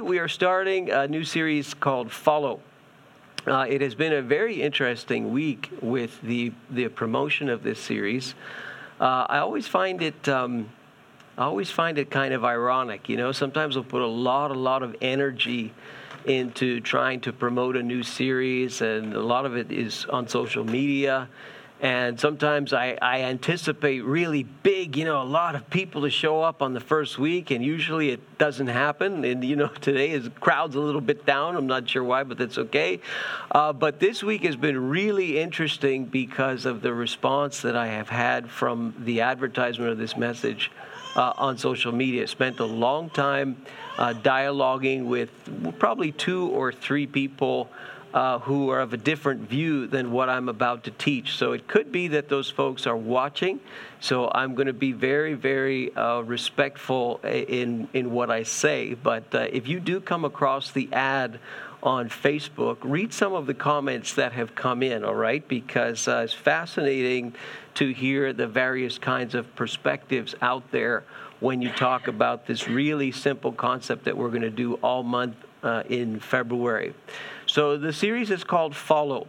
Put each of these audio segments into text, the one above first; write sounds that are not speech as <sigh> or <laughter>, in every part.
We are starting a new series called Follow. Uh, it has been a very interesting week with the, the promotion of this series. Uh, I always find it. Um, I always find it kind of ironic, you know. Sometimes we'll put a lot, a lot of energy into trying to promote a new series, and a lot of it is on social media. And sometimes I, I, anticipate really big, you know, a lot of people to show up on the first week, and usually it doesn't happen. And, you know, <laughs> today is crowd's a little bit down. I'm not sure why, but that's okay. Uh, but this week has been really interesting because of the response that I have had from the advertisement of this message uh, on social media. Spent a long time uh, dialoguing with probably two or three people uh, who are of a different view than what I'm about to teach. So it could be that those folks are watching. So I'm going to be very, very uh, respectful in in what I say. But uh, if you do come across the ad on Facebook, read some of the comments that have come in. All right, because uh, it's fascinating to hear the various kinds of perspectives out there when you talk about this really simple concept that we're going to do all month uh, in February. So the series is called Follow.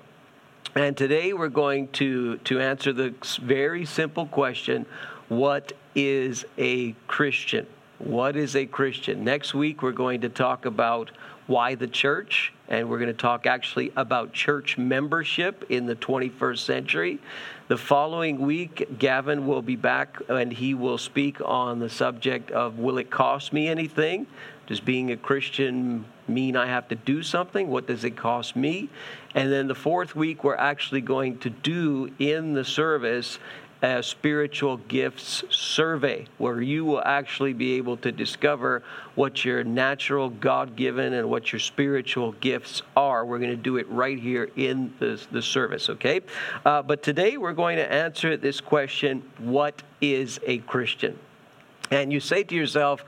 And today we're going to, to answer the very simple question what is a Christian? What is a Christian? Next week we're going to talk about why the church, and we're going to talk actually about church membership in the 21st century. The following week, Gavin will be back and he will speak on the subject of will it cost me anything? Does being a Christian mean I have to do something? What does it cost me? And then the fourth week, we're actually going to do in the service a spiritual gifts survey where you will actually be able to discover what your natural, God given, and what your spiritual gifts are. We're going to do it right here in the, the service, okay? Uh, but today we're going to answer this question What is a Christian? And you say to yourself,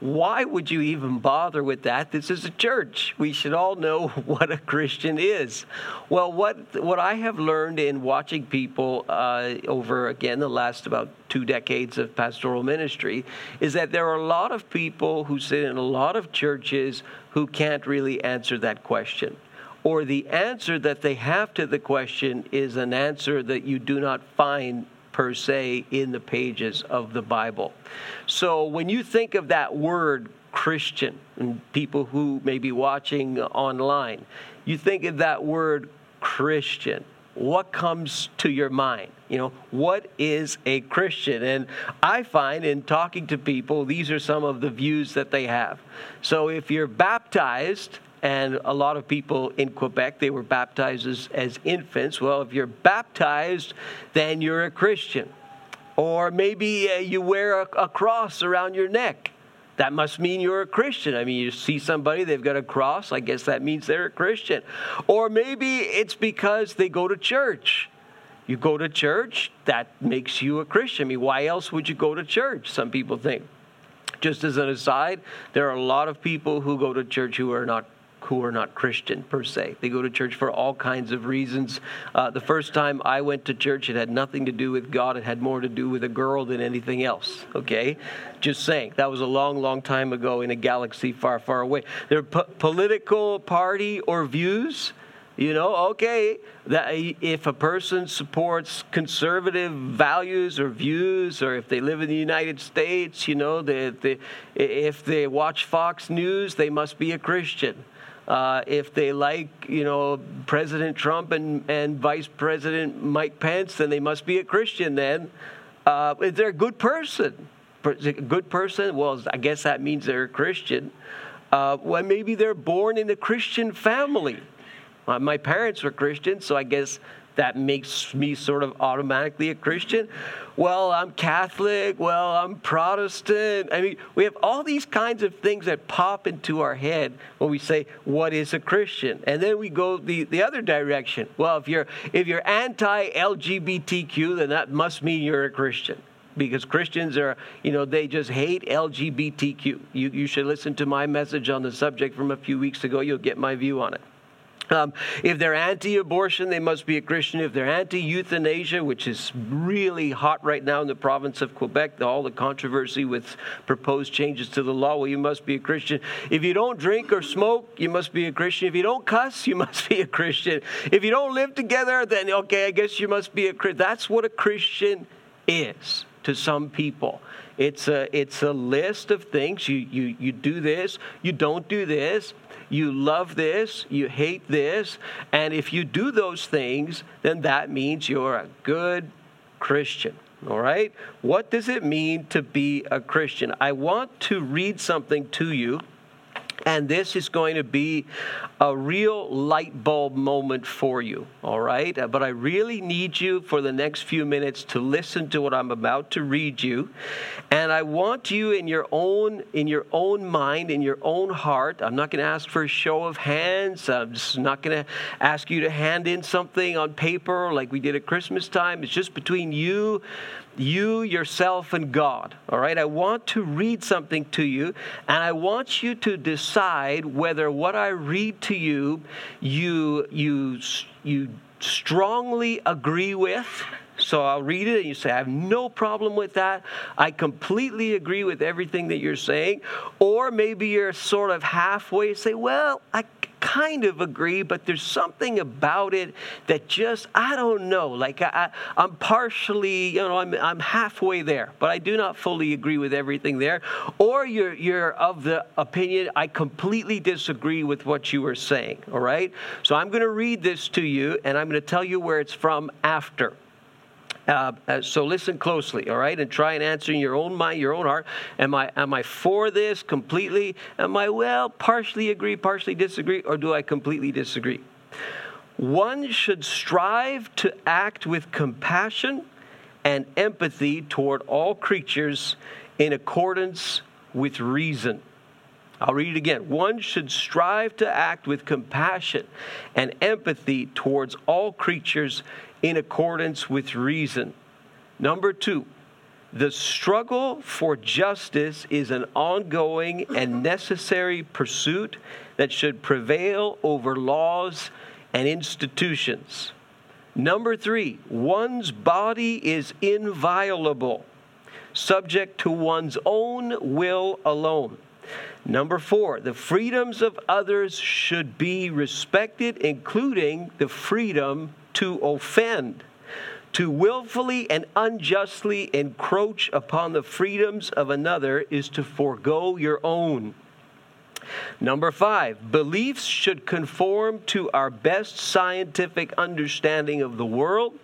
why would you even bother with that? This is a church. We should all know <laughs> what a Christian is. Well, what what I have learned in watching people uh, over again the last about two decades of pastoral ministry is that there are a lot of people who sit in a lot of churches who can't really answer that question. Or the answer that they have to the question is an answer that you do not find per se in the pages of the Bible. So when you think of that word Christian, and people who may be watching online, you think of that word Christian. What comes to your mind? You know, what is a Christian? And I find in talking to people, these are some of the views that they have. So if you're baptized, and a lot of people in Quebec, they were baptized as, as infants. Well, if you're baptized, then you're a Christian. Or maybe uh, you wear a, a cross around your neck. That must mean you're a Christian. I mean, you see somebody, they've got a cross, I guess that means they're a Christian. Or maybe it's because they go to church. You go to church, that makes you a Christian. I mean, why else would you go to church? Some people think. Just as an aside, there are a lot of people who go to church who are not who are not Christian per se. They go to church for all kinds of reasons. Uh, the first time I went to church, it had nothing to do with God. It had more to do with a girl than anything else. Okay? Just saying. That was a long, long time ago in a galaxy far, far away. Their po- political party or views. You know, okay, that if a person supports conservative values or views, or if they live in the United States, you know, they, they, if they watch Fox News, they must be a Christian. Uh, if they like, you know, President Trump and, and Vice President Mike Pence, then they must be a Christian then. Uh, if they're a good person, a good person, well, I guess that means they're a Christian. Uh, well, maybe they're born in a Christian family. My parents were Christians, so I guess that makes me sort of automatically a Christian. Well, I'm Catholic. Well, I'm Protestant. I mean, we have all these kinds of things that pop into our head when we say, "What is a Christian?" And then we go the, the other direction. Well, if you're if you're anti-LGBTQ, then that must mean you're a Christian because Christians are, you know, they just hate LGBTQ. You, you should listen to my message on the subject from a few weeks ago. You'll get my view on it. Um, if they're anti abortion, they must be a Christian. If they're anti euthanasia, which is really hot right now in the province of Quebec, all the controversy with proposed changes to the law, well, you must be a Christian. If you don't drink or smoke, you must be a Christian. If you don't cuss, you <laughs> must be a Christian. If you don't live together, then okay, I guess you must be a Christian. That's what a Christian is to some people. It's a, it's a list of things. You, you, you do this, you don't do this you love this, you hate this, and if you do those things, then that means you're a good Christian. All right? What does it mean to be a Christian? I want to read something to you and this is going to be a real light bulb moment for you, all right? Uh, but I really need you for the next few minutes to listen to what I'm about to read you. And I want you in your own in your own mind, in your own heart. I'm not going to ask for a show of hands. I'm just not going to ask you to hand in something on paper like we did at Christmas time. It's just between you you, yourself, and God. All right? I want to read something to you, and I want you to decide whether what I read to you, you, you, you strongly agree with. So I'll read it and you say, I have no problem with that. I completely agree with everything that you're saying. Or maybe you're sort of halfway, say, Well, I kind of agree, but there's something about it that just, I don't know. Like I, am partially, you know, I'm, I'm halfway there, but I do not fully agree with everything there. Or you're, you're of the opinion, I completely disagree with what you were saying, all right? So I'm going to read this to you, and I'm going to tell you where it's from after. Uh, uh, so listen closely, all right, and try and answer in your own mind, your own heart. Am I am I for this completely? Am I well partially agree, partially disagree, or do I completely disagree? One should strive to act with compassion and empathy toward all creatures in accordance with reason. I'll read it again. One should strive to act with compassion and empathy towards all creatures in accordance with reason. Number two, the struggle for justice is an ongoing and necessary pursuit that should prevail over laws and institutions. Number three, one's body is inviolable, subject to one's own will alone. Number four, the freedoms of others should be respected, including the freedom to offend. To willfully and unjustly encroach upon the freedoms of another is to forego your own. Number five, beliefs should conform to our best scientific understanding of the world.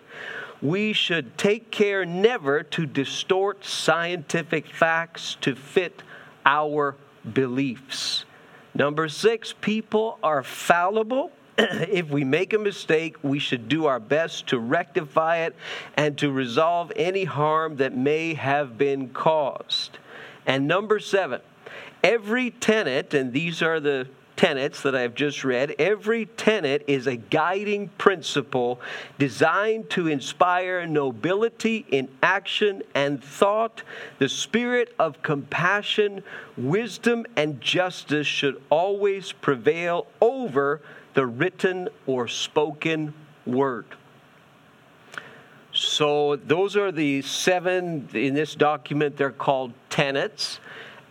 We should take care never to distort scientific facts to fit our beliefs. Number six, people are fallible. <clears throat> if we make a mistake, we should do our best to rectify it and to resolve any harm that may have been caused. And number seven, every tenet, and these are the tenets that I've just read, every tenet is a guiding principle designed to inspire nobility in action and thought. The spirit of compassion, wisdom, and justice should always prevail over the written or spoken word. So, those are the seven in this document. They're called tenets.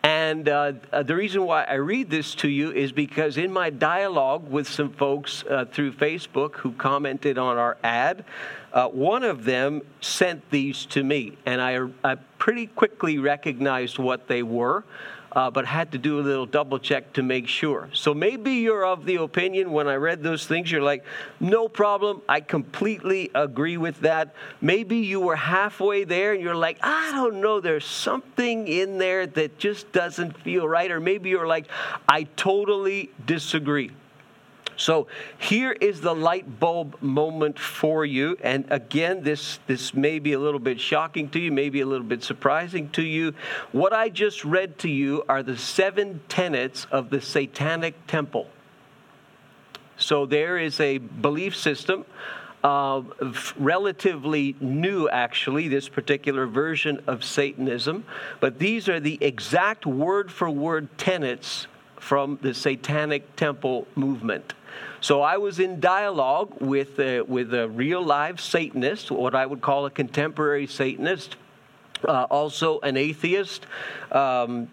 And uh, uh, the reason why I read this to you is because in my dialogue with some folks uh, through Facebook who commented on our ad, uh, one of them sent these to me, and I, I pretty quickly recognized what they were uh, but had to do a little double check to make sure. So maybe you're of the opinion when I read those things, you're like, no problem, I completely agree with that. Maybe you were halfway there and you're like, I don't know, there's something in there that just doesn't feel right. Or maybe you're like, I totally disagree. So here is the light bulb moment for you. And again, this, this may be a little bit shocking to you, maybe a little bit surprising to you. What I just read to you are the seven tenets of the Satanic Temple. So there is a belief system. Uh, relatively new, actually, this particular version of Satanism. But these are the exact word for word tenets from the Satanic Temple movement. So I was in dialogue with, uh, with a real live Satanist, what I would call a contemporary Satanist, uh, also an atheist. Um,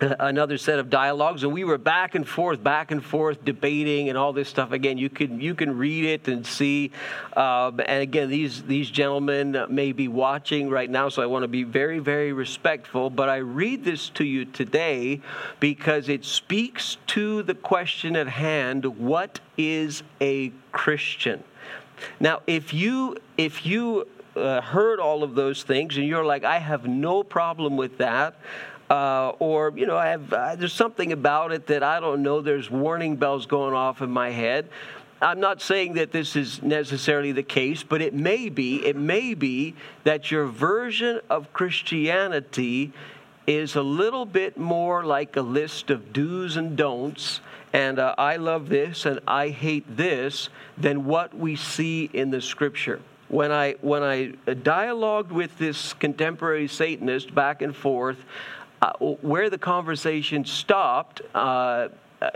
<laughs> another set of dialogues and we were back and forth back and forth debating and all this stuff. Again you can you can read it and see um, and again these these gentlemen may be watching right now so i want to be very very respectful but i read this to you today because it speaks to the question at hand what is a christian? Now if you if you uh, heard all of those things and you're like, I have no problem with that, uh, or you know, I have uh, there's something about it that I don't know. There's warning bells going off in my head. I'm not saying that this is necessarily the case, but it may be. It may be that your version of Christianity is a little bit more like a list of do's and don'ts, and uh, I love this and I hate this, than what we see in the Scripture when I when I dialogued with this contemporary Satanist back and forth, uh, where the conversation stopped uh,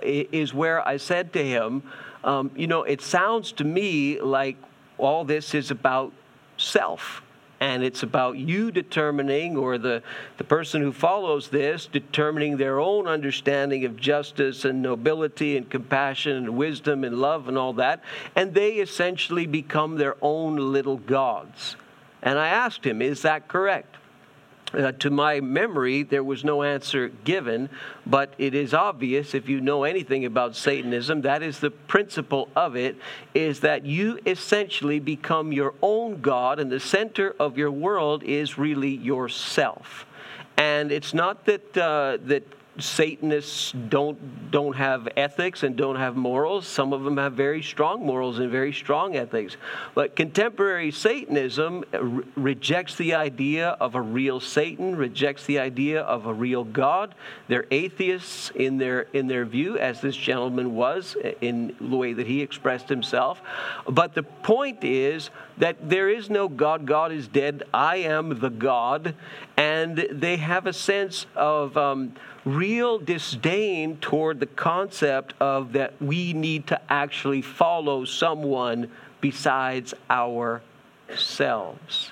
is where I said to him, um, You know, it sounds to me like all this is about self. And it's about you determining, or the, the person who follows this, determining their own understanding of justice and nobility and compassion and wisdom and love and all that. And they essentially become their own little gods. And I asked him, Is that correct? Uh, to my memory, there was no answer given, but it is obvious if you know anything about Satanism, that is the principle of it, is that you essentially become your own God, and the center of your world is really yourself. And it's not that, uh, that Satanists don't don't have ethics and don't have morals. Some of them have very strong morals and very strong ethics. But contemporary Satanism re- rejects the idea of a real Satan, rejects the idea of a real God. They're atheists in their in their view, as this gentleman was in the way that he expressed himself. But the point is that there is no God. God is dead. I am the God, and they have a sense of. Um, real disdain toward the concept of that we need to actually follow someone besides ourselves.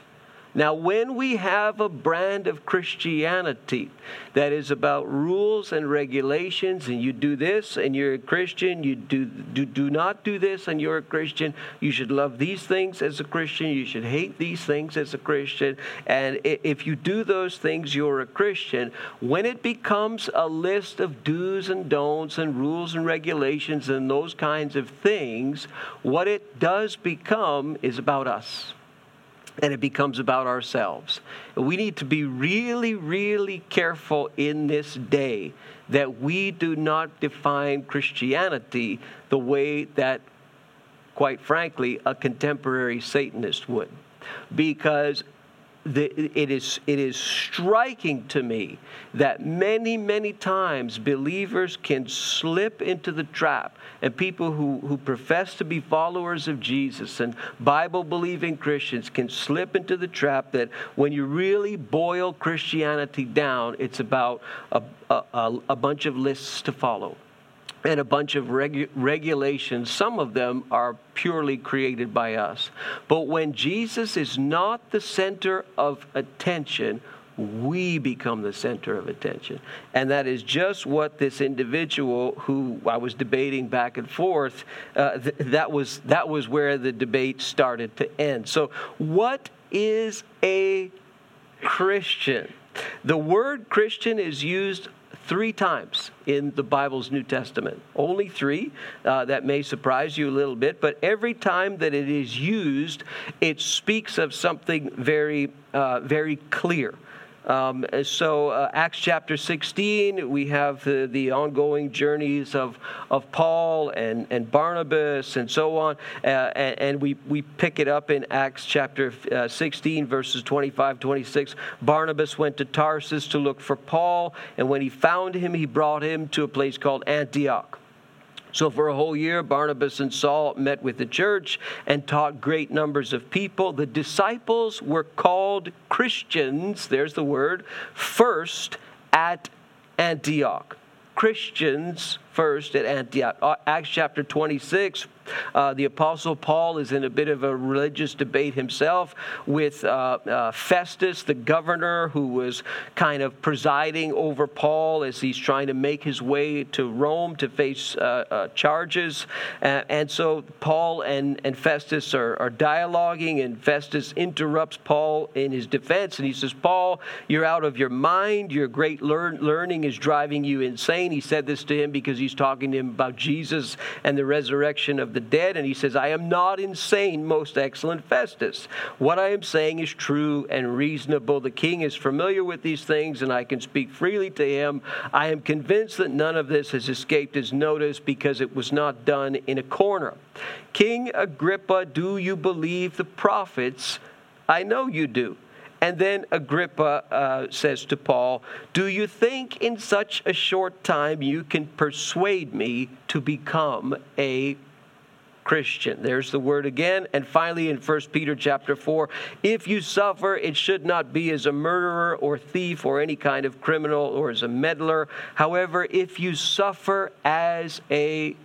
Now, when we have a brand of Christianity that is about rules and regulations, and you do this and you're a Christian, you do, do, do not do this and you're a Christian, you should love these things as a Christian, you should hate these things as a Christian, and if you do those things, you're a Christian. When it becomes a list of do's and don'ts and rules and regulations and those kinds of things, what it does become is about us and it becomes about ourselves. We need to be really, really careful in this day that we do not define Christianity the way that, quite frankly, a contemporary Satanist would. Because the, it, is, it is striking to me that many, many times believers can slip into the trap, and people who, who profess to be followers of Jesus and Bible believing Christians can slip into the trap that when you really boil Christianity down, it's about a, a, a bunch of lists to follow and a bunch of regu- regulations. Some of them are purely created by us. But when Jesus is not the center of attention, we become the center of attention. And that is just what this individual who I was debating back and forth, uh, th- that, was, that was where the debate started to end. So, what is a Christian? The word Christian is used three times in the Bible's New Testament. Only three. Uh, that may surprise you a little bit, but every time that it is used, it speaks of something very, uh, very clear. Um, so, uh, Acts chapter 16, we have the, the ongoing journeys of, of Paul and, and Barnabas and so on. Uh, and, and, we, we pick it up in Acts chapter uh, 16, verses 25, 26. Barnabas went to Tarsus to look for Paul, and when he found him, he brought him to a place called Antioch. So, for a whole year, Barnabas and Saul met with the church and taught great numbers of people. The disciples were called Christians, there's the word, first at Antioch. Christians first at Antioch. Uh, Acts chapter 26, uh, the Apostle Paul is in a bit of a religious debate himself with uh, uh, Festus, the governor, who was kind of presiding over Paul as he's trying to make his way to Rome to face uh, uh, charges. and so Paul and, and Festus are, are dialoguing, and Festus interrupts Paul in his defense, and he says, Paul, you're out of your mind. Your great learn- learning is driving you insane. He said this to him because he's talking to him about Jesus and the resurrection of the dead. And he says, I am not insane, most excellent Festus. What I am saying is true and reasonable. The king is familiar with these things, and I can speak freely to him. I am convinced that none of this has escaped his notice because it was not done in a corner. King Agrippa, do you believe the prophets? I know you do. And then Agrippa uh, says to Paul, Do you think in such a short time you can persuade me to become a Christian. There's the word again. And finally in 1 Peter chapter 4, if you suffer, it should not be as a murderer or thief or any kind of criminal or as a meddler. However, if you suffer as a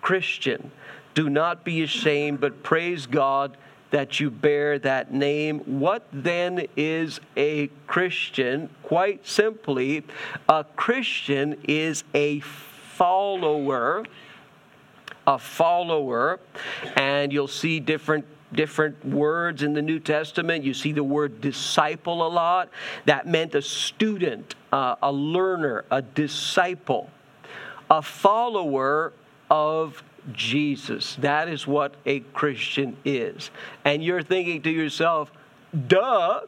Christian, do not be ashamed, but praise God that you bear that name. What then is a Christian? Quite simply, a Christian is a follower, a follower, and you'll see different different words in the New Testament. You see the word disciple a lot. That meant a student, uh, a learner, a disciple, a follower of Jesus. That is what a Christian is. And you're thinking to yourself, duh,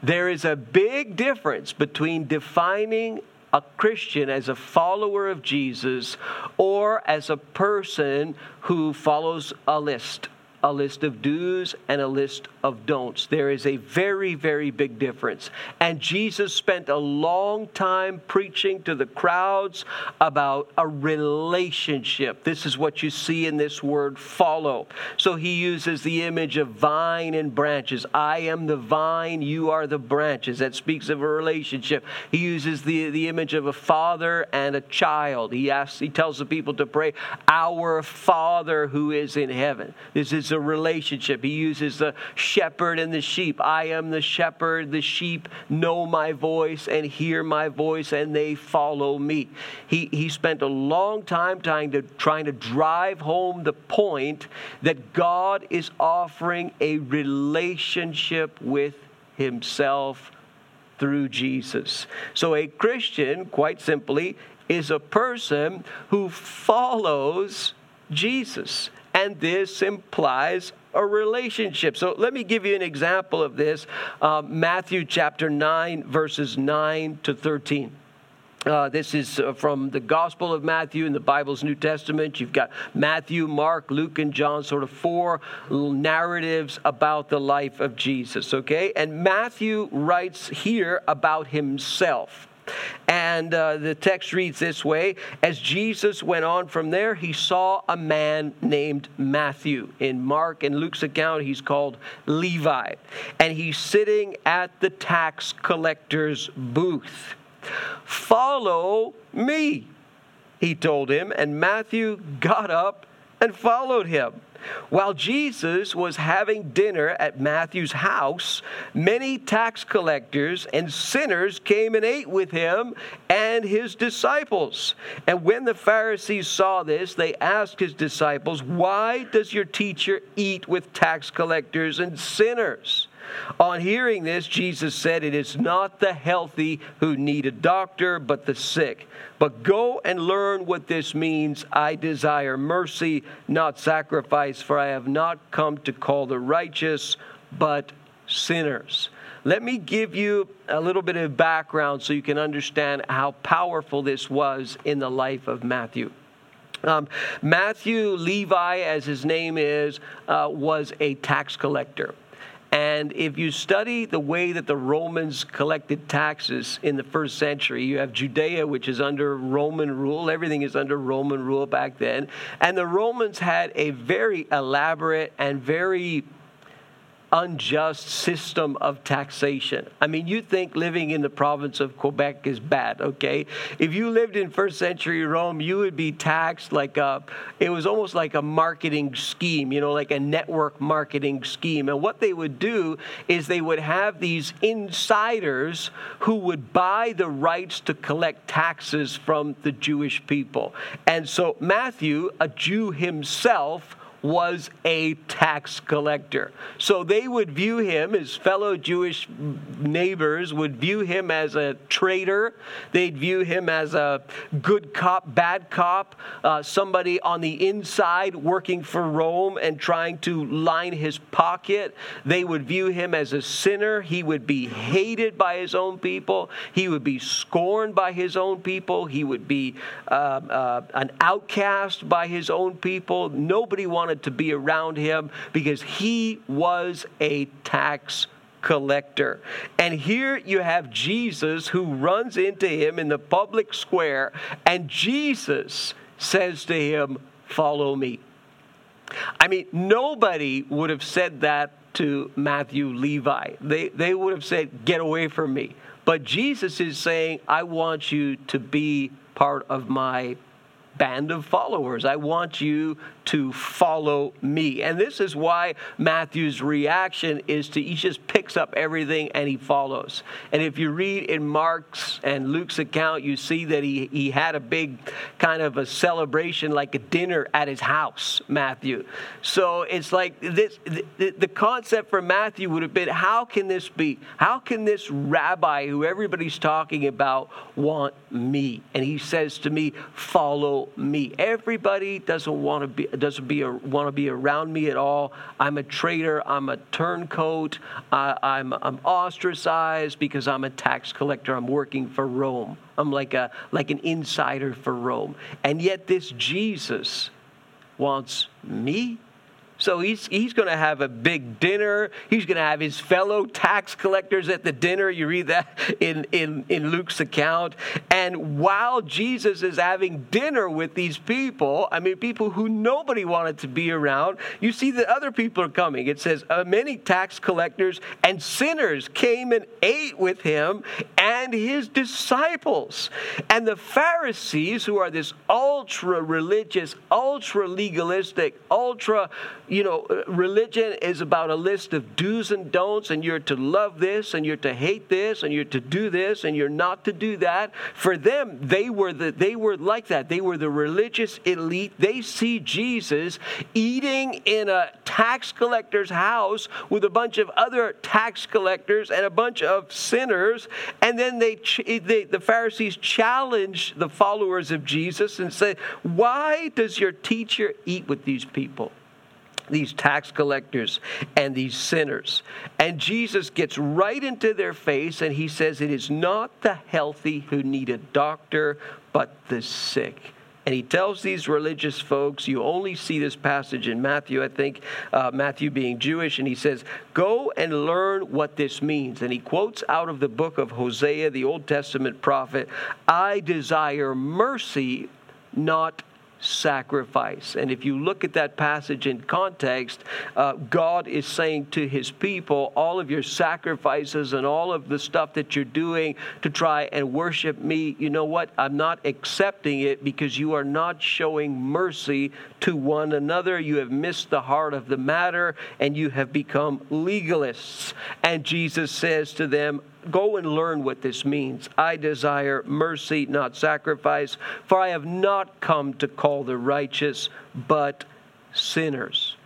there is a big difference between defining a Christian as a follower of Jesus or as a person who follows a list a list of do's and a list of don'ts. There is a very, very big difference. And Jesus spent a long time preaching to the crowds about a relationship. This is what you see in this word follow. So he uses the image of vine and branches. I am the vine, you are the branches. That speaks of a relationship. He uses the, the image of a father and a child. He asks, he tells the people to pray, Our Father who is in heaven. This is a relationship. He uses the shepherd and the sheep. I am the shepherd. The sheep know my voice and hear my voice, and they follow me. He, he spent a long time trying to, trying to drive home the point that God is offering a relationship with himself through Jesus. So, a Christian, quite simply, is a person who follows Jesus. And this implies a relationship. So let me give you an example of this um, Matthew chapter 9, verses 9 to 13. Uh, this is uh, from the Gospel of Matthew in the Bible's New Testament. You've got Matthew, Mark, Luke, and John, sort of four narratives about the life of Jesus, okay? And Matthew writes here about himself. And uh, the text reads this way As Jesus went on from there, he saw a man named Matthew. In Mark and Luke's account, he's called Levi. And he's sitting at the tax collector's booth. Follow me, he told him. And Matthew got up and followed him. While Jesus was having dinner at Matthew's house, many tax collectors and sinners came and ate with him and his disciples. And when the Pharisees saw this, they asked his disciples, Why does your teacher eat with tax collectors and sinners? On hearing this, Jesus said, It is not the healthy who need a doctor, but the sick. But go and learn what this means. I desire mercy, not sacrifice, for I have not come to call the righteous, but sinners. Let me give you a little bit of background so you can understand how powerful this was in the life of Matthew. Um, Matthew Levi, as his name is, uh, was a tax collector. And if you study the way that the Romans collected taxes in the first century, you have Judea, which is under Roman rule. Everything is under Roman rule back then. And the Romans had a very elaborate and very unjust system of taxation. I mean, you think living in the province of Quebec is bad, okay? If you lived in first century Rome, you would be taxed like a, it was almost like a marketing scheme, you know, like a network marketing scheme. And what they would do is they would have these insiders who would buy the rights to collect taxes from the Jewish people. And so Matthew, a Jew himself, was a tax collector. So they would view him, his fellow Jewish neighbors would view him as a traitor. They'd view him as a good cop, bad cop, uh, somebody on the inside working for Rome and trying to line his pocket. They would view him as a sinner. He would be hated by his own people. He would be scorned by his own people. He would be uh, uh, an outcast by his own people. Nobody wanted wanted to be around him because he was a tax collector. And here you have Jesus who runs into him in the public square, and Jesus says to him, Follow me. I mean, nobody would have said that to Matthew Levi. They, they would have said, Get away from me. But Jesus is saying, I want you to be part of my band of followers. I want you to follow me. And this is why Matthew's reaction is to he just picks up everything and he follows. And if you read in Mark's and Luke's account, you see that he, he had a big kind of a celebration, like a dinner at his house, Matthew. So it's like this the, the concept for Matthew would have been how can this be? How can this rabbi who everybody's talking about want me? And he says to me, follow me. Everybody doesn't want to be doesn't be want to be around me at all. I'm a traitor. I'm a turncoat. I'm, I'm ostracized because I'm a tax collector. I'm working for Rome. I'm like a like an insider for Rome. And yet this Jesus wants me so he's, he's going to have a big dinner. He's going to have his fellow tax collectors at the dinner. You read that <laughs> in, in, in Luke's account. And while Jesus is having dinner with these people, I mean, people who nobody wanted to be around, you see that other people are coming. It says, uh, many tax collectors and sinners came and ate with him and his disciples. And the Pharisees, who are this ultra religious, ultra legalistic, ultra you know, religion is about a list of do's and don'ts, and you're to love this, and you're to hate this, and you're to do this, and you're not to do that. For them, they were the, they were like that. They were the religious elite. They see Jesus eating in a tax collector's house with a bunch of other tax collectors and a bunch of sinners, and then they, they the Pharisees challenge the followers of Jesus and say, "Why does your teacher eat with these people?" These tax collectors and these sinners. And Jesus gets right into their face and he says, It is not the healthy who need a doctor, but the sick. And he tells these religious folks, you only see this passage in Matthew, I think, uh, Matthew being Jewish, and he says, Go and learn what this means. And he quotes out of the book of Hosea, the Old Testament prophet, I desire mercy, not sacrifice. And if you look at that passage in context, uh, God is saying to his people, all of your sacrifices and all of the stuff that you're doing to try and worship me, you know what? I'm not accepting it because you are not showing mercy to one another. You have missed the heart of the matter and you have become legalists. And Jesus says to them, Go and learn what this means. I desire mercy, not sacrifice, for I have not come to call the righteous, but sinners.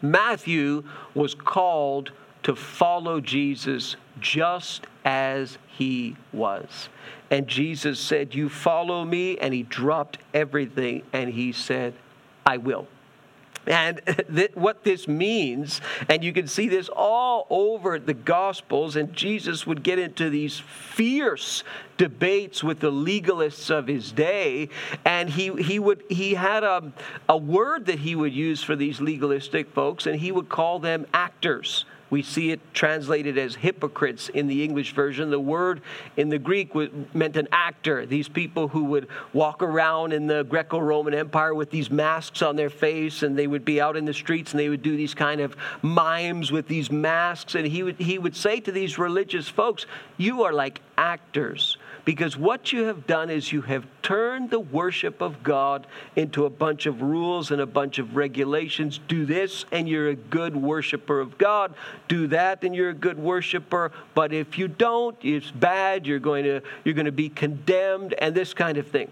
Matthew was called to follow Jesus just as he was. And Jesus said, You follow me. And he dropped everything and he said, I will. And <laughs> what this means, and you can see this all over the Gospels, and Jesus would get into these fierce debates with the legalists of his day, and he, he, would, he had a, a word that he would use for these legalistic folks, and he would call them actors We see it translated as hypocrites in the English version. The word in the Greek meant an actor. These people who would walk around in the Greco Roman Empire with these masks on their face, and they would be out in the streets and they would do these kind of mimes with these masks. And he would, he would say to these religious folks, You are like actors because what you have done is you have turned the worship of God into a bunch of rules and a bunch of regulations. Do this and you're a good worshiper of God. Do that and you're a good worshiper. But if you don't, it's bad. You're going to you're going to be condemned and this kind of thing.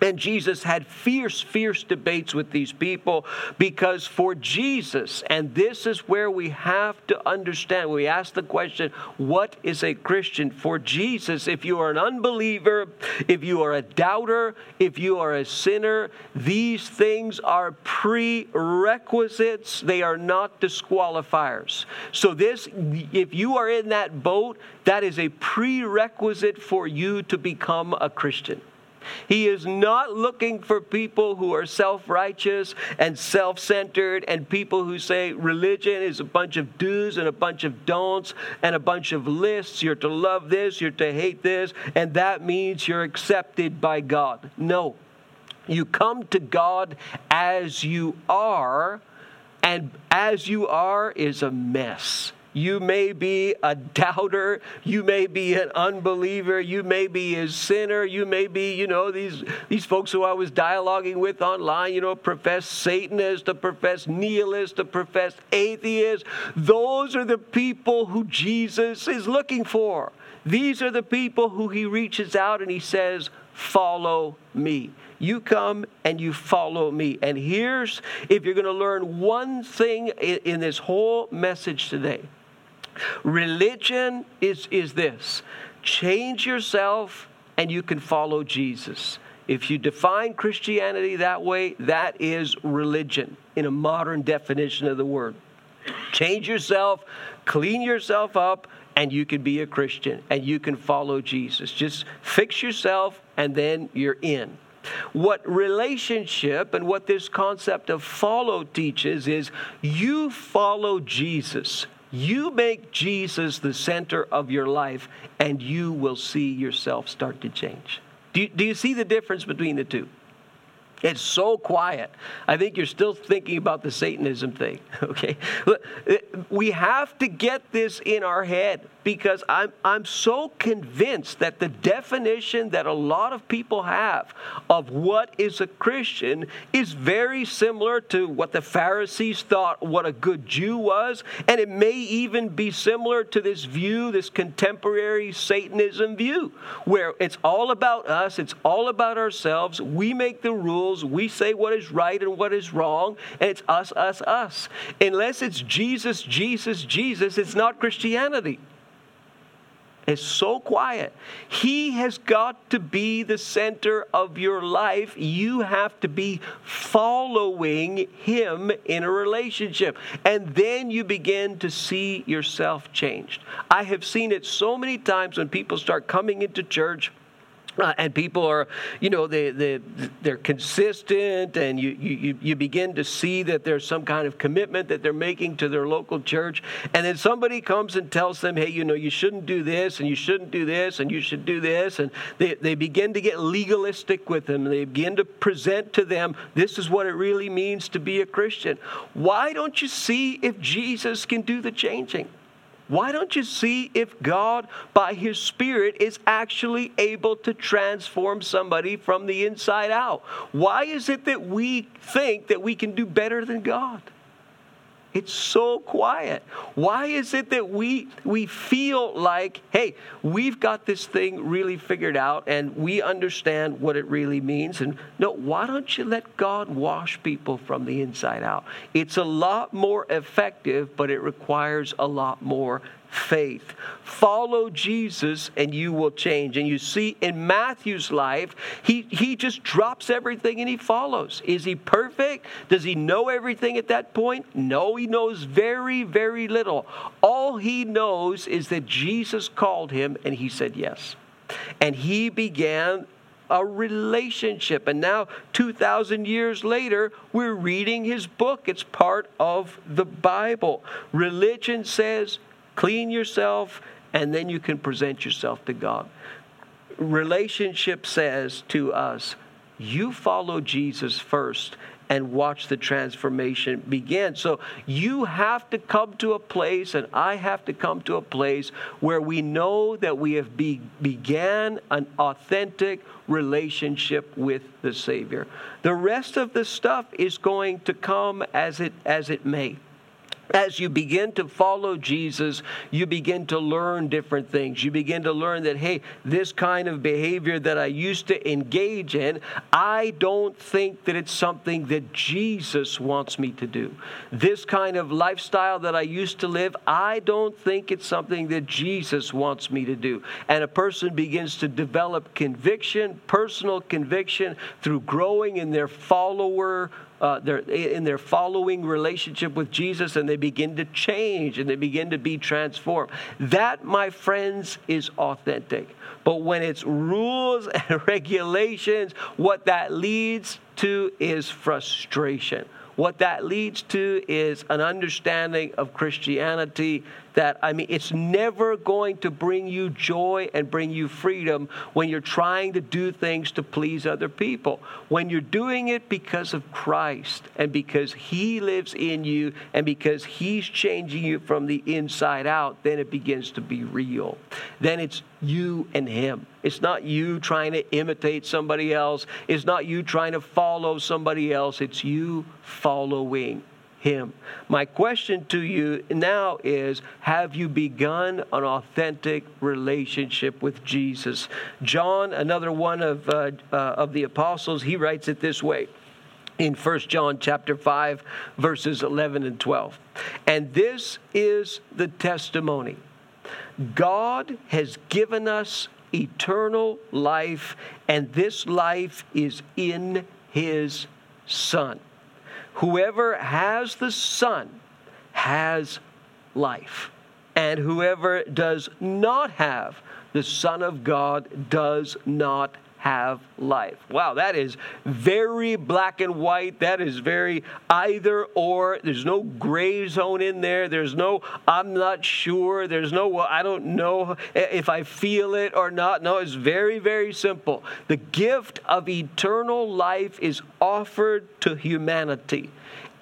And Jesus had fierce, fierce debates with these people because for Jesus, and this is where we have to understand, we ask the question, what is a Christian? For Jesus, if you are an unbeliever, if you are a doubter, if you are a sinner, these things are prerequisites, they are not disqualifiers. So, this, if you are in that boat, that is a prerequisite for you to become a Christian. He is not looking for people who are self righteous and self centered and people who say religion is a bunch of do's and a bunch of don'ts and a bunch of lists. You're to love this, you're to hate this, and that means you're accepted by God. No. You come to God as you are, and as you are is a mess. You may be a doubter. You may be an unbeliever. You may be a sinner. You may be, you know, these, these folks who I was dialoguing with online, you know, professed Satanist, a professed nihilist, a professed atheist. Those are the people who Jesus is looking for. These are the people who he reaches out and he says, Follow me. You come and you follow me. And here's if you're going to learn one thing in, in this whole message today Religion is, is this change yourself and you can follow Jesus. If you define Christianity that way, that is religion in a modern definition of the word. Change yourself, clean yourself up, and you can be a Christian and you can follow Jesus. Just fix yourself and then you're in. What relationship and what this concept of follow teaches is you follow Jesus. You make Jesus the center of your life, and you will see yourself start to change. Do you, do you see the difference between the two? It's so quiet. I think you're still thinking about the Satanism thing, <laughs> okay? We have to get this in our head because I'm, I'm so convinced that the definition that a lot of people have of what is a Christian is very similar to what the Pharisees thought what a good Jew was. And it may even be similar to this view, this contemporary Satanism view, where it's all about us, it's all about ourselves. We make the rules, we say what is right and what is wrong, and it's us, us, us. Unless it's Jesus, Jesus, Jesus, it's not Christianity It's so quiet. He has got to be the center of your life. You have to be following Him in a relationship. And then you begin to see yourself changed. I have seen it so many times when people start coming into church uh, <laughs> and people are, you know, they, they, they're consistent, and you, you, you begin to see that there's some kind of commitment that they're making to their local church. And then somebody comes and tells them, hey, you know, you shouldn't do this, and you shouldn't do this, and you should do this. And they, they begin to get legalistic with them. They begin to present to them, this is what it really means to be a Christian. Why don't you see if Jesus can do the changing? Why don't you see if God, by His Spirit, is actually able to transform somebody from the inside out? Why is it that we think that we can do better than God? It's so quiet. Why is it that we we feel like, hey, we've got this thing really figured out and we understand what it really means? And no, why don't you let God wash people from the inside out? It's a lot more effective, but it requires a lot more faith. Follow Jesus and you will change. And you see in Matthew's life, he, he just drops everything and he follows. Is he perfect? Does he know everything at that point? No, he knows very, very little. All he knows is that Jesus called him and he said yes. And he began a relationship. And now, 2,000 years later, we're reading his book. It's part of the Bible. Religion says, clean yourself, and then you can present yourself to God. Relationship says to us, you follow Jesus first and watch the transformation begin. So you have to come to a place, and I have to come to a place where we know that we have be, began an authentic relationship with the Savior. The rest of the stuff is going to come as it as it may as you begin to follow Jesus, you begin to learn different things. You begin to learn that, hey, this kind of behavior that I used to engage in, I don't think that it's something that Jesus wants me to do. This kind of lifestyle that I used to live, I don't think it's something that Jesus wants me to do. And a person begins to develop conviction, personal conviction, through growing in their follower uh, their, in their following relationship with Jesus and they begin to change and they begin to be transformed. That, my friends, is authentic. But when it's rules <laughs> and regulations, what that leads to is frustration. What that leads to is an understanding of Christianity that, I mean, it's never going to bring you joy and bring you freedom when you're trying to do things to please other people. When you're doing it because of Christ and because He lives in you and because He's changing you from the inside out, then it begins to be real. Then it's you and Him. It's not you trying to imitate somebody else. It's not you trying to follow somebody else. It's you following him. My question to you now is Have you begun an authentic relationship with Jesus? John, another one of, uh, uh, of the apostles, he writes it this way in 1 John chapter 5 verses 11 and 12. And this is the testimony. God has given us eternal life and this life is in his son. Whoever has the Son has life. And whoever does not have the Son of God does not have life. Wow, that is very black and white. That is very either or. There's no gray zone in there. There's no I'm not sure. There's no well, I don't know if I feel it or not. No, it's very, very simple. The gift of eternal life is offered to humanity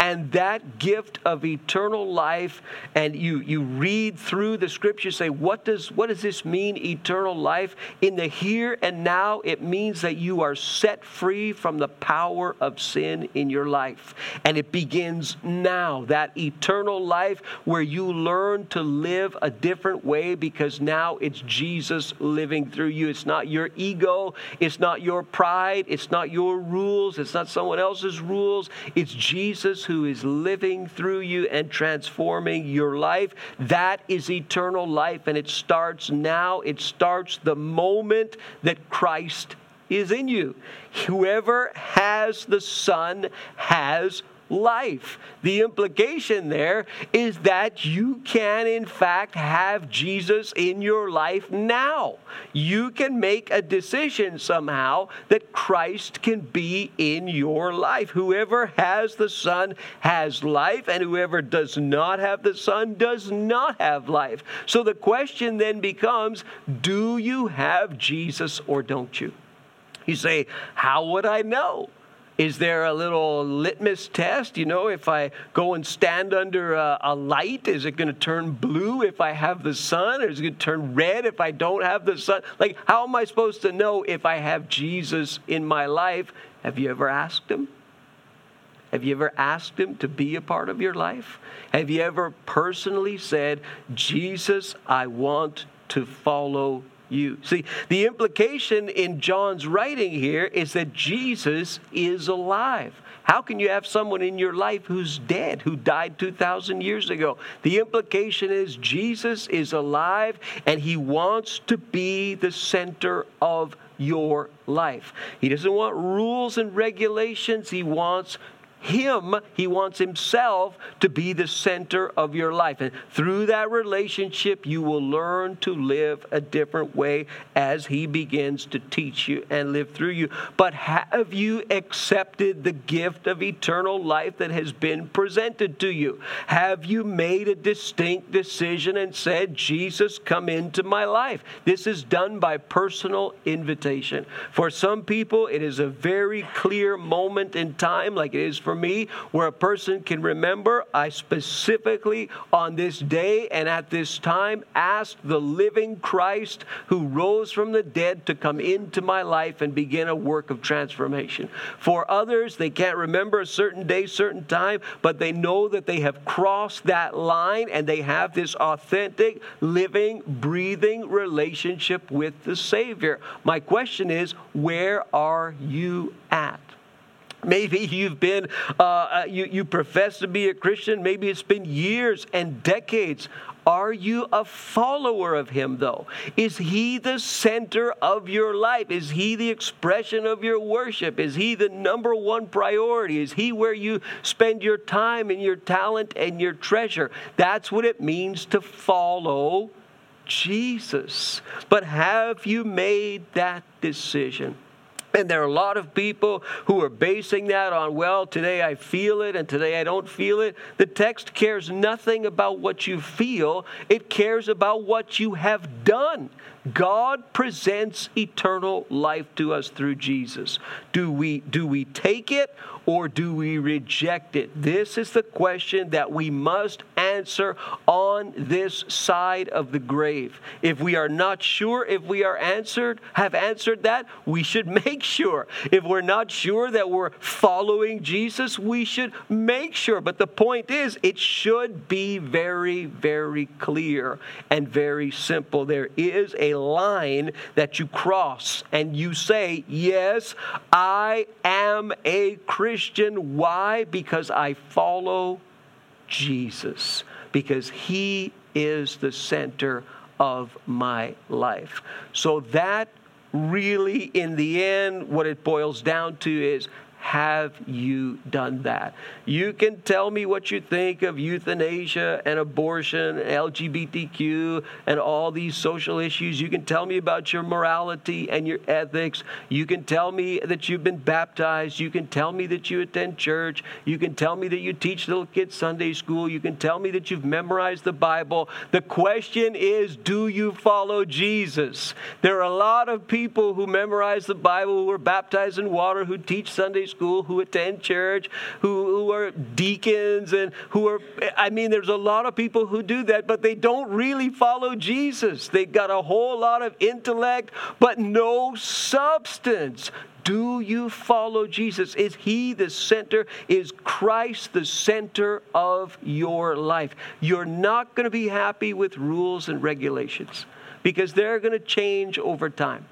and that gift of eternal life and you you read through the scriptures say what does what does this mean eternal life? In the here and now it means that you are set free from the power of sin in your life. And it begins now that eternal life where you learn to live a different way because now it's Jesus living through you. It's not your ego. It's not your pride. It's not your rules. It's not someone else's rules. It's Jesus who is living through you and transforming your life. That is eternal life, and it starts now. It starts the moment that Christ is in you. Whoever has the Son has life. The implication there is that you can, in fact, have Jesus in your life now. You can make a decision somehow that Christ can be in your life. Whoever has the Son has life, and whoever does not have the Son does not have life. So the question then becomes do you have Jesus or don't you? You say, How would I know? Is there a little litmus test? You know, if I go and stand under a, a light, is it going to turn blue if I have the Son? Or is it going to turn red if I don't have the Son? Like, how am I supposed to know if I have Jesus in my life? Have you ever asked him? Have you ever asked him to be a part of your life? Have you ever personally said, Jesus, I want to follow you. See, the implication in John's writing here is that Jesus is alive. How can you have someone in your life who's dead, who died 2,000 years ago? The implication is Jesus is alive and he wants to be the center of your life. He doesn't want rules and regulations, he wants Him, He wants Himself to be the center of your life. And through that relationship, you will learn to live a different way as He begins to teach you and live through you. But have you accepted the gift of eternal life that has been presented to you? Have you made a distinct decision and said, Jesus, come into my life? This is done by personal invitation. For some people, it is a very clear moment in time, like it is for me, where a person can remember, I specifically on this day and at this time asked the living Christ who rose from the dead to come into my life and begin a work of transformation. For others, they can't remember a certain day, certain time, but they know that they have crossed that line and they have this authentic, living, breathing relationship with the Savior. My question is, where are you at? Maybe you've been, uh, uh, you, you profess to be a Christian. Maybe it's been years and decades. Are you a follower of Him, though? Is He the center of your life? Is He the expression of your worship? Is He the number one priority? Is He where you spend your time and your talent and your treasure? That's what it means to follow Jesus. But have you made that decision? And there are a lot of people who are basing that on, well, today I feel it and today I don't feel it. The text cares nothing about what you feel, it cares about what you have done. God presents eternal life to us through Jesus. Do we, do we take it or do we reject it? This is the question that we must answer on this side of the grave. If we are not sure if we are answered, have answered that, we should <laughs> make sure. If we're not sure that we're following Jesus, we should make sure. But the point is, it should be very, very clear and very simple. There is a line that you cross and you say, Yes, I am a Christian. Why? Because I follow Jesus, because He is the center of my life. So that really, in the end, what it boils down to is have you done that? You can tell me what you think of euthanasia and abortion, LGBTQ, and all these social issues. You can tell me about your morality and your ethics. You can tell me that you've been baptized. You can tell me that you attend church. You can tell me that you teach little kids Sunday school. You can tell me that you've memorized the Bible. The question is do you follow Jesus? There are a lot of people who memorize the Bible, who are baptized in water, who teach Sunday school school, who attend church, who, who are deacons, and who are, I mean, there's a lot of people who do that, but they don't really follow Jesus. They've got a whole lot of intellect, but no substance. Do you follow Jesus? Is He the center? Is Christ the center of your life? You're not going to be happy with rules and regulations because they're going to change over time.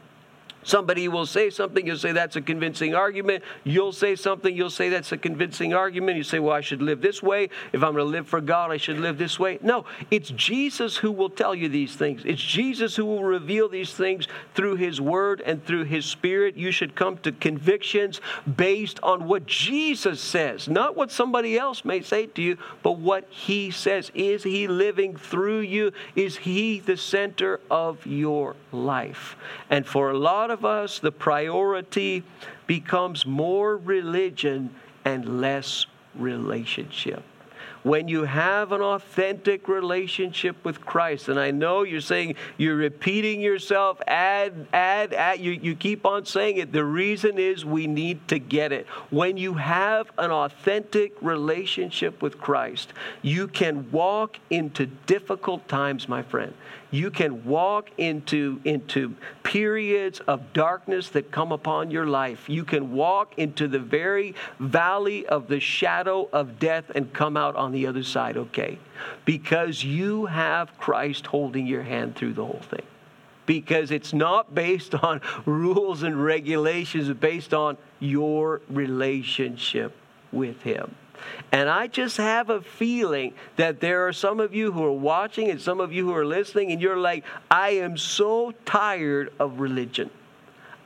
Somebody will say something, you'll say that's a convincing argument. You'll say something, you'll say that's a convincing argument. You say, well, I should live this way. If I'm going to live for God, I should live this way. No, it's Jesus who will tell you these things. It's Jesus who will reveal these things through His Word and through His Spirit. You should come to convictions based on what Jesus says, not what somebody else may say to you, but what He says. Is He living through you? Is He the center of your life? And for a lot of us, the priority becomes more religion and less relationship when you have an authentic relationship with Christ, and I know you're saying you're repeating yourself, add, add, add, you, you keep on saying it. The reason is we need to get it. When you have an authentic relationship with Christ, you can walk into difficult times, my friend. You can walk into, into periods of darkness that come upon your life. You can walk into the very valley of the shadow of death and come out on the other side okay. Because you have Christ holding your hand through the whole thing. Because it's not based on <laughs> rules and regulations, it's based on your relationship with Him. And I just have a feeling that there are some of you who are watching and some of you who are listening, and you're like, I am so tired of religion.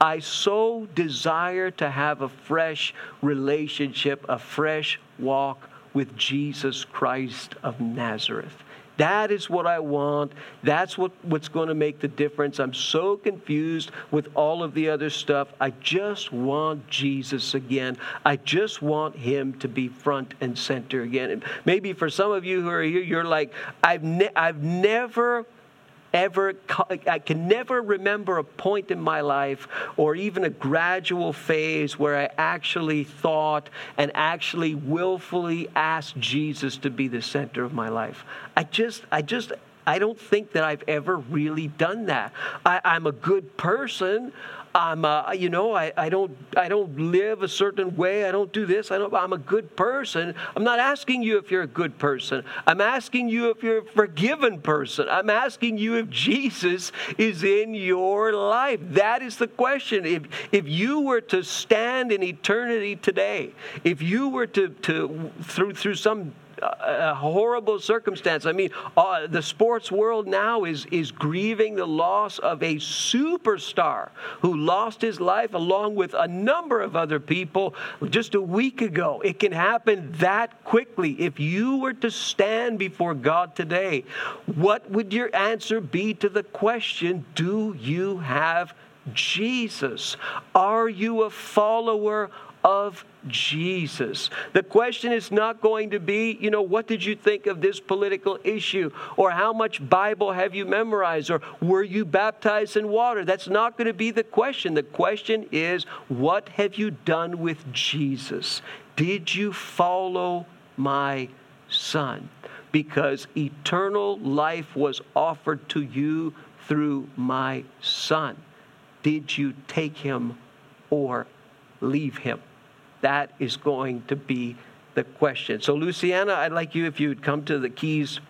I so desire to have a fresh relationship, a fresh walk with Jesus Christ of Nazareth. That is what I want. That's what, what's going to make the difference. I'm so confused with all of the other stuff. I just want Jesus again. I just want him to be front and center again. And maybe for some of you who are here, you're like, I've, ne- I've never ever, I can never remember a point in my life or even a gradual phase where I actually thought and actually willfully asked Jesus to be the center of my life. I just, I just, I don't think that I've ever really done that. I, am a good person. I'm, uh, you know, I, I don't, I don't live a certain way. I don't do this. I don't. I'm a good person. I'm not asking you if you're a good person. I'm asking you if you're a forgiven person. I'm asking you if Jesus is in your life. That is the question. If if you were to stand in eternity today, if you were to to through through some a horrible circumstance. I mean, uh, the sports world now is, is grieving the loss of a superstar who lost his life along with a number of other people just a week ago. It can happen that quickly. If you were to stand before God today, what would your answer be to the question Do you have Jesus? Are you a follower of Jesus. The question is not going to be, you know, what did you think of this political issue? Or how much Bible have you memorized? Or were you baptized in water? That's not going to be the question. The question is, what have you done with Jesus? Did you follow my son? Because eternal life was offered to you through my son. Did you take him or leave him? That is going to be the question. So, Luciana, I'd like you, if you would come to the keys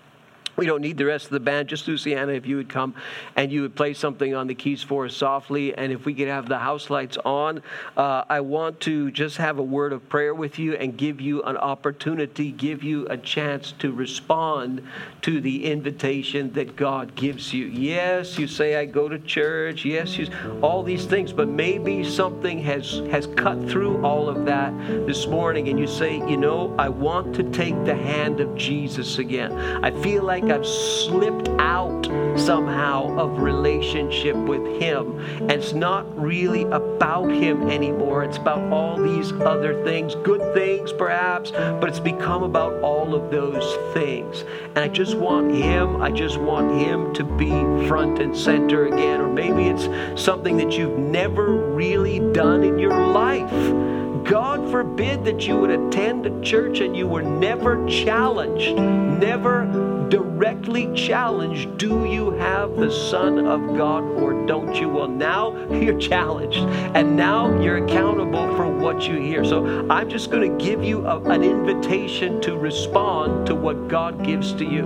we don't need the rest of the band, just Luciana, if you would come and you would play something on the keys for us softly. And if we could have the house lights on, uh, I want to just have a word of prayer with you and give you an opportunity, give you a chance to respond to the invitation that God gives you. Yes, you say, I go to church. Yes, you, all these things, but maybe something has, has cut through all of that this morning. And you say, you know, I want to take the hand of Jesus again. I feel like I've slipped out somehow of relationship with Him. And it's not really about Him anymore. It's about all these other things, good things perhaps, but it's become about all of those things. And I just want Him, I just want Him to be front and center again. Or maybe it's something that you've never really done in your life. God forbid that you would attend a church and you were never challenged, never directly challenged do you have the Son of God or don't you? Well, now <laughs> you're challenged and now you're accountable for what you hear. So I'm just going to give you a, an invitation to respond to what God gives to you.